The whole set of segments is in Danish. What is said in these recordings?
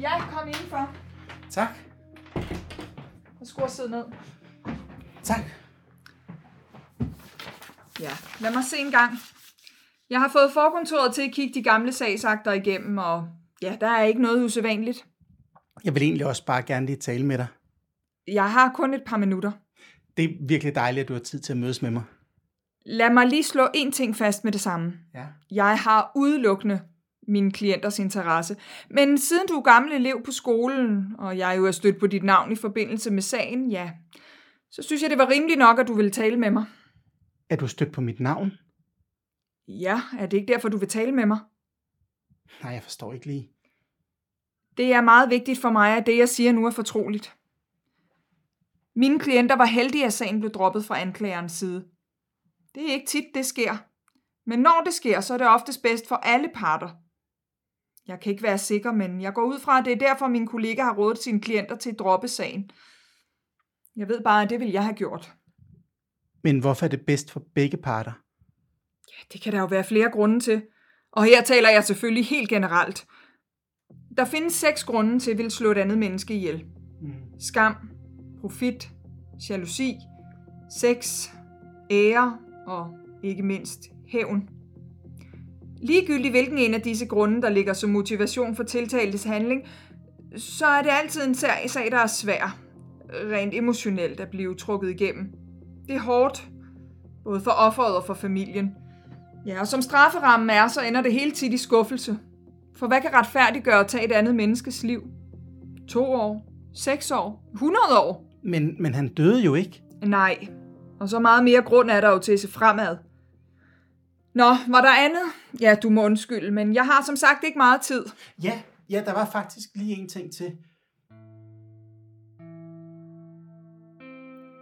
Ja, kom indenfor. Tak. Skru og sidde ned. Tak. Ja, lad mig se en gang. Jeg har fået forkontoret til at kigge de gamle sagsakter igennem, og ja, der er ikke noget usædvanligt. Jeg vil egentlig også bare gerne lige tale med dig. Jeg har kun et par minutter. Det er virkelig dejligt, at du har tid til at mødes med mig. Lad mig lige slå en ting fast med det samme. Ja. Jeg har udelukkende mine klienters interesse. Men siden du er gammel elev på skolen, og jeg jo er stødt på dit navn i forbindelse med sagen, ja, så synes jeg, det var rimeligt nok, at du ville tale med mig. Er du stødt på mit navn? Ja, er det ikke derfor, du vil tale med mig? Nej, jeg forstår ikke lige. Det er meget vigtigt for mig, at det, jeg siger nu, er fortroligt. Mine klienter var heldige, at sagen blev droppet fra anklagerens side. Det er ikke tit, det sker. Men når det sker, så er det oftest bedst for alle parter. Jeg kan ikke være sikker, men jeg går ud fra, at det er derfor, min kollega har rådet sine klienter til at droppe sagen. Jeg ved bare, at det vil jeg have gjort. Men hvorfor er det bedst for begge parter? Ja, det kan der jo være flere grunde til. Og her taler jeg selvfølgelig helt generelt. Der findes seks grunde til at vil slå et andet menneske ihjel. Mm. Skam, profit, jalousi, sex, ære og ikke mindst hævn. Ligegyldigt hvilken en af disse grunde, der ligger som motivation for tiltaltes handling, så er det altid en sag, sag der er svær, rent emotionelt at blive trukket igennem. Det er hårdt, både for offeret og for familien. Ja, og som strafferammen er, så ender det hele tit i skuffelse. For hvad kan retfærdiggøre at tage et andet menneskes liv? To år? Seks år? 100 år? Men, men han døde jo ikke. Nej. Og så meget mere grund er der jo til at se fremad. Nå, var der andet? Ja, du må undskylde, men jeg har som sagt ikke meget tid. Ja, ja, der var faktisk lige en ting til.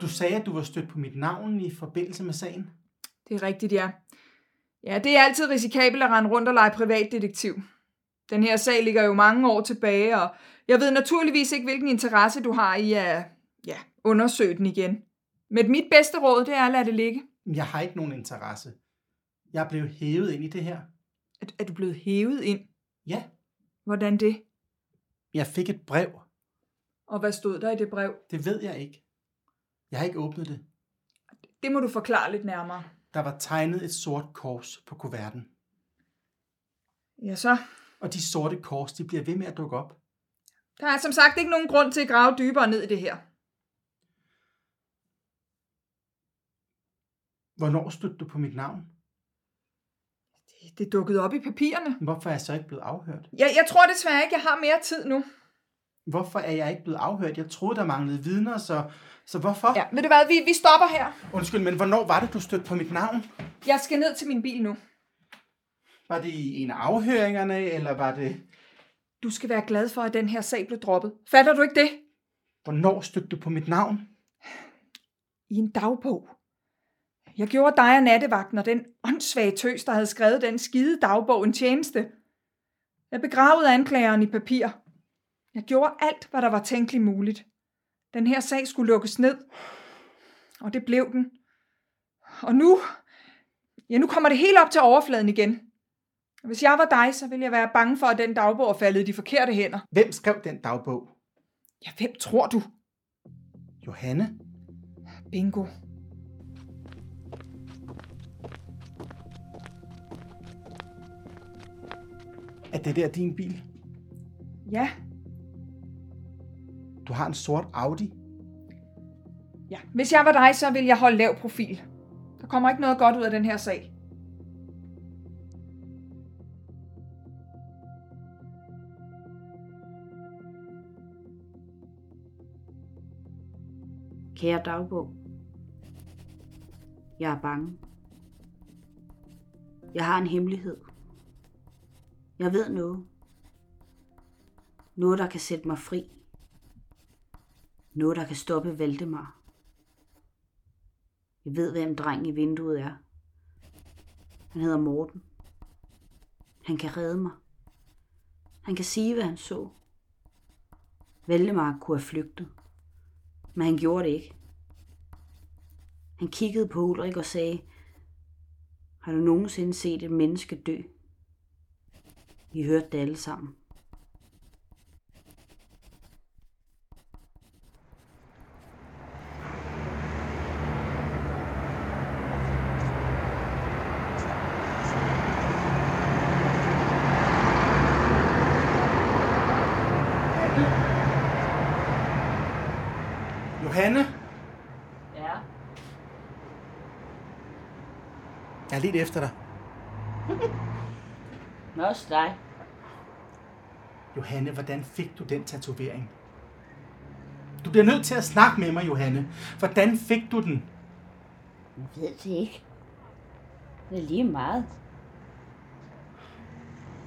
Du sagde, at du var stødt på mit navn i forbindelse med sagen. Det er rigtigt, ja. Ja, det er altid risikabelt at rende rundt og lege privatdetektiv. Den her sag ligger jo mange år tilbage, og jeg ved naturligvis ikke, hvilken interesse du har i at ja, undersøge den igen. Men mit bedste råd, det er at lade det ligge. Jeg har ikke nogen interesse. Jeg er blevet hævet ind i det her. Er, er du blevet hævet ind? Ja, Hvordan det? jeg fik et brev. Og hvad stod der i det brev? Det ved jeg ikke. Jeg har ikke åbnet det. Det må du forklare lidt nærmere. Der var tegnet et sort kors på kuverten. Ja, så. Og de sorte kors, de bliver ved med at dukke op. Der er som sagt ikke nogen grund til at grave dybere ned i det her. Hvornår stødte du på mit navn? Det, dukkede op i papirerne. Hvorfor er jeg så ikke blevet afhørt? Jeg, jeg tror desværre ikke, jeg har mere tid nu. Hvorfor er jeg ikke blevet afhørt? Jeg troede, der manglede vidner, så, så hvorfor? Ja, ved du hvad, vi, vi stopper her. Undskyld, men hvornår var det, du stødte på mit navn? Jeg skal ned til min bil nu. Var det i en af afhøringerne, eller var det... Du skal være glad for, at den her sag blev droppet. Fatter du ikke det? Hvornår stødte du på mit navn? I en dagbog. Jeg gjorde dig og nattevagten og den åndssvage tøs, der havde skrevet den skide dagbog en tjeneste. Jeg begravede anklageren i papir. Jeg gjorde alt, hvad der var tænkeligt muligt. Den her sag skulle lukkes ned. Og det blev den. Og nu, ja, nu kommer det helt op til overfladen igen. Hvis jeg var dig, så ville jeg være bange for, at den dagbog er faldet i de forkerte hænder. Hvem skrev den dagbog? Ja, hvem tror du? Johanne? Bingo. Er det der din bil? Ja, Du har en sort Audi? ja. Hvis jeg var dig, så ville jeg holde lav profil. Der kommer ikke noget godt ud af den her sag. Kære dagbog. Jeg er bange. Jeg har en hemmelighed. Jeg ved noget. Noget, der kan sætte mig fri. Noget, der kan stoppe Valdemar. Jeg ved, hvem drengen i vinduet er. Han hedder Morten. Han kan redde mig. Han kan sige, hvad han så. Valdemar kunne have flygtet, men han gjorde det ikke. Han kiggede på Ulrik og sagde, har du nogensinde set et menneske dø? Vi hørte det alle sammen. Johanne, Ja. jeg er lidt efter dig. Men også dig. Johanne, hvordan fik du den tatovering? Du bliver nødt til at snakke med mig, Johanne. Hvordan fik du den? Jeg ved det ikke. Det er lige meget.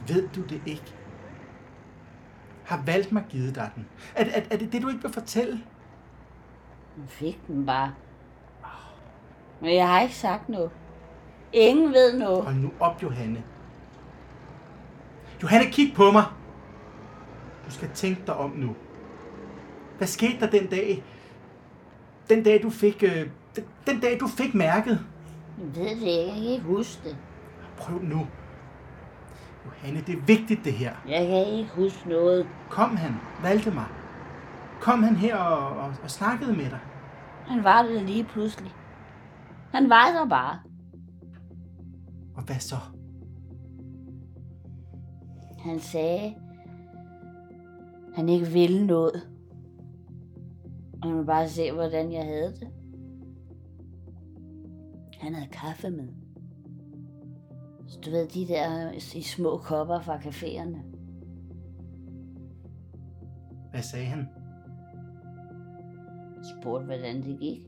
Ved du det ikke? Har valgt mig givet dig den? Er, er, er det det, du ikke vil fortælle? Jeg fik den bare. Men jeg har ikke sagt noget. Ingen ved noget. Hold nu op, Johanne. Johanne, kig på mig. Du skal tænke dig om nu. Hvad skete der den dag? Den dag, du fik... Øh, den, den dag, du fik mærket. Jeg ved det ikke. Jeg kan ikke huske det. Prøv nu. Johanne, det er vigtigt, det her. Jeg kan ikke huske noget. Kom han, Valdemar. Kom han her og, og, og snakkede med dig. Han var det lige pludselig. Han var der bare. Og hvad så? Han sagde, han ikke ville noget. Og han ville bare se, hvordan jeg havde det. Han havde kaffe med. Så du ved, de der i små kopper fra caféerne. Hvad sagde han? spurgte, hvordan det gik.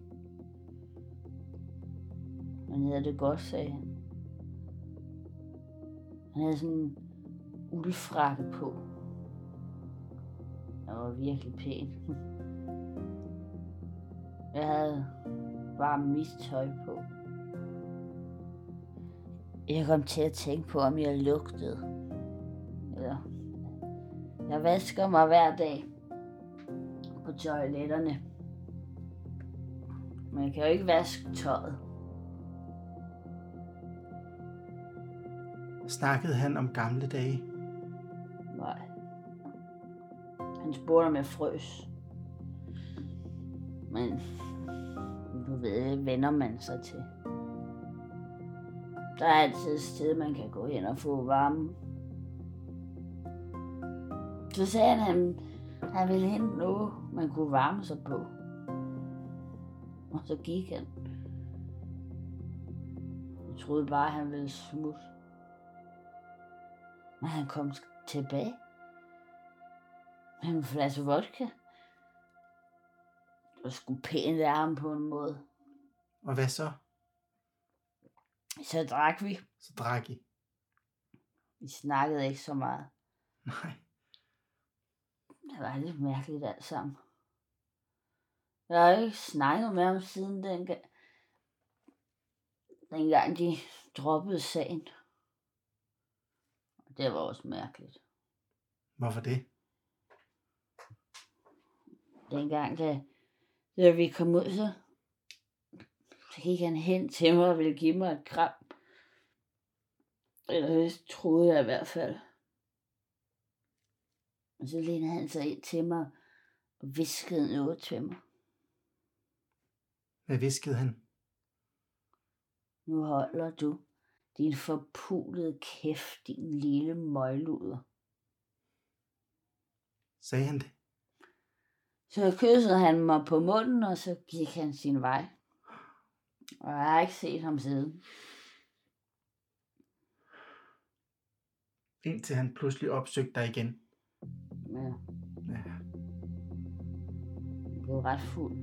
Han havde det godt, sagde han. Han havde sådan uldfrakke på. Jeg var virkelig pæn. Jeg havde bare mistøj på. Jeg kom til at tænke på, om jeg lugtede. Eller, jeg vasker mig hver dag på toiletterne. Men jeg kan jo ikke vaske tøjet. Snakkede han om gamle dage? Han spurgte, om jeg frøs. Men du ved, vender man sig til. Der er altid et sted, man kan gå hen og få varme. Så sagde han, at han, han ville hente noget, man kunne varme sig på. Og så gik han. Jeg troede bare, han ville smutte. Men han kom tilbage. En flaske vodka. Det var sgu pænt af ham på en måde. Og hvad så? Så drak vi. Så drak I. Vi snakkede ikke så meget. Nej. Det var lidt mærkeligt alt sammen. Jeg har ikke snakket med ham siden dengang, dengang de droppede sagen. Det var også mærkeligt. Hvorfor det? Dengang, da, da vi kom ud, så, gik han hen til mig og ville give mig et kram. Eller det troede jeg i hvert fald. Og så lænede han sig ind til mig og viskede noget til mig. Hvad viskede han? Nu holder du din forpulede kæft, din lille møgluder. Sagde han det? Så kyssede han mig på munden, og så gik han sin vej. Og jeg har ikke set ham siden. Indtil han pludselig opsøgte dig igen. Ja, Ja. jeg blev ret fuld.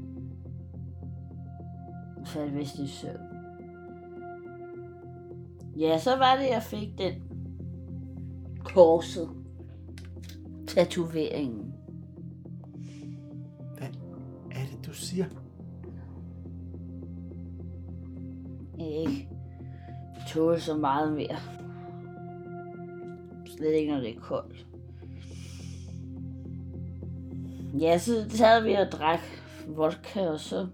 Jeg faldt vist i søvn. Ja, så var det, jeg fik den korset. Tatoveringen. Du siger? Jeg ikke tåle så meget mere. Slet ikke, når det er koldt. Ja, så sad vi og drak vodka, og så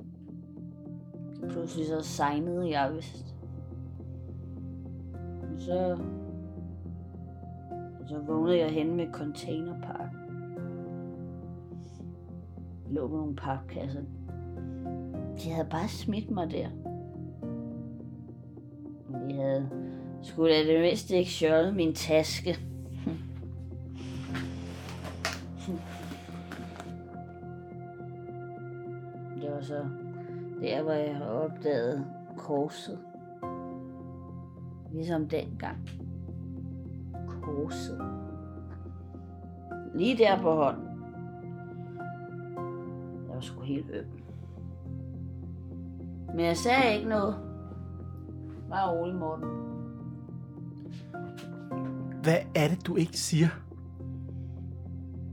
pludselig så sejnede jeg vist. Så, så vågnede jeg hen med containerpark. Lå med nogle papkasser. De havde bare smidt mig der. De havde skulle da det mindste ikke stjålet min taske. Det var så der, hvor jeg opdagede korset. Ligesom dengang. Korset. Lige der på hånden. Helt øm. Men jeg sagde ikke noget. Bare rolig, Morten. Hvad er det, du ikke siger?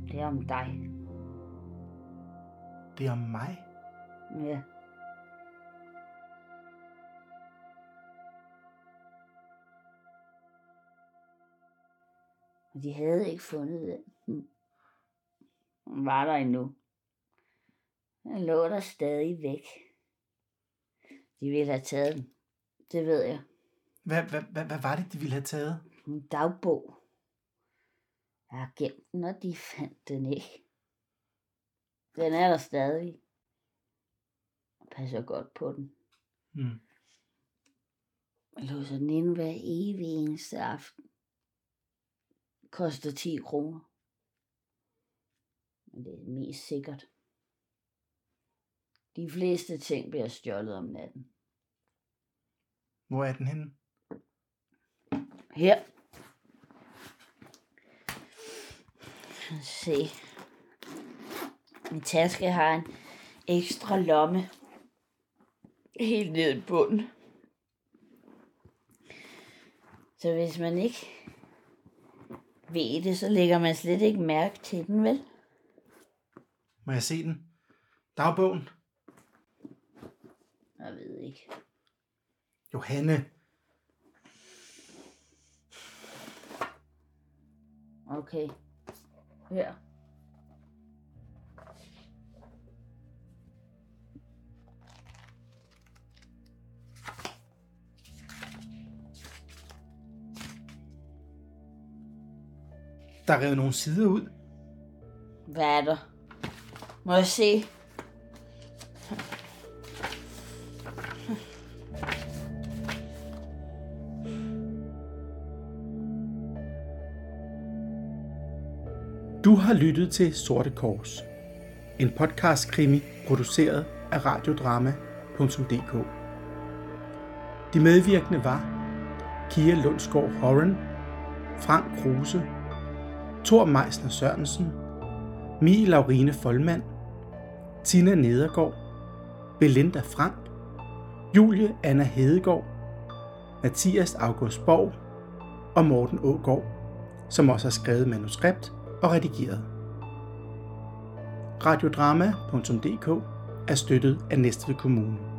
Det er om dig. Det er om mig. Ja. Og de havde ikke fundet den. Den var der endnu. Den lå der stadig væk. De ville have taget den. Det ved jeg. Hvad, hvad, hvad, hvad var det, de ville have taget? En dagbog. Jeg har gemt den, og de fandt den ikke. Den er der stadig. Jeg passer godt på den. Hmm. Jeg låser den inde hver evig eneste aften. Koster 10 kroner. Men det er mest sikkert. De fleste ting bliver stjålet om natten. Hvor er den henne? Her. Se. Min taske har en ekstra lomme. Helt ned i bunden. Så hvis man ikke ved det, så lægger man slet ikke mærke til den, vel? Må jeg se den? Dagbogen? Ikke. Johanne. Okay. Her. Der er revet nogle sider ud. Hvad er der? Må jeg se? Du har lyttet til Sorte Kors. En podcast krimi produceret af radiodrama.dk. De medvirkende var Kia Lundsgaard Horan, Frank Kruse, Thor Meisner Sørensen, Mie Laurine Folmand, Tina Nedergaard, Belinda Frank, Julie Anna Hedegaard, Mathias August Borg og Morten Ågaard, som også har skrevet manuskript og redigeret. Radiodrama.dk er støttet af Næstved Kommune.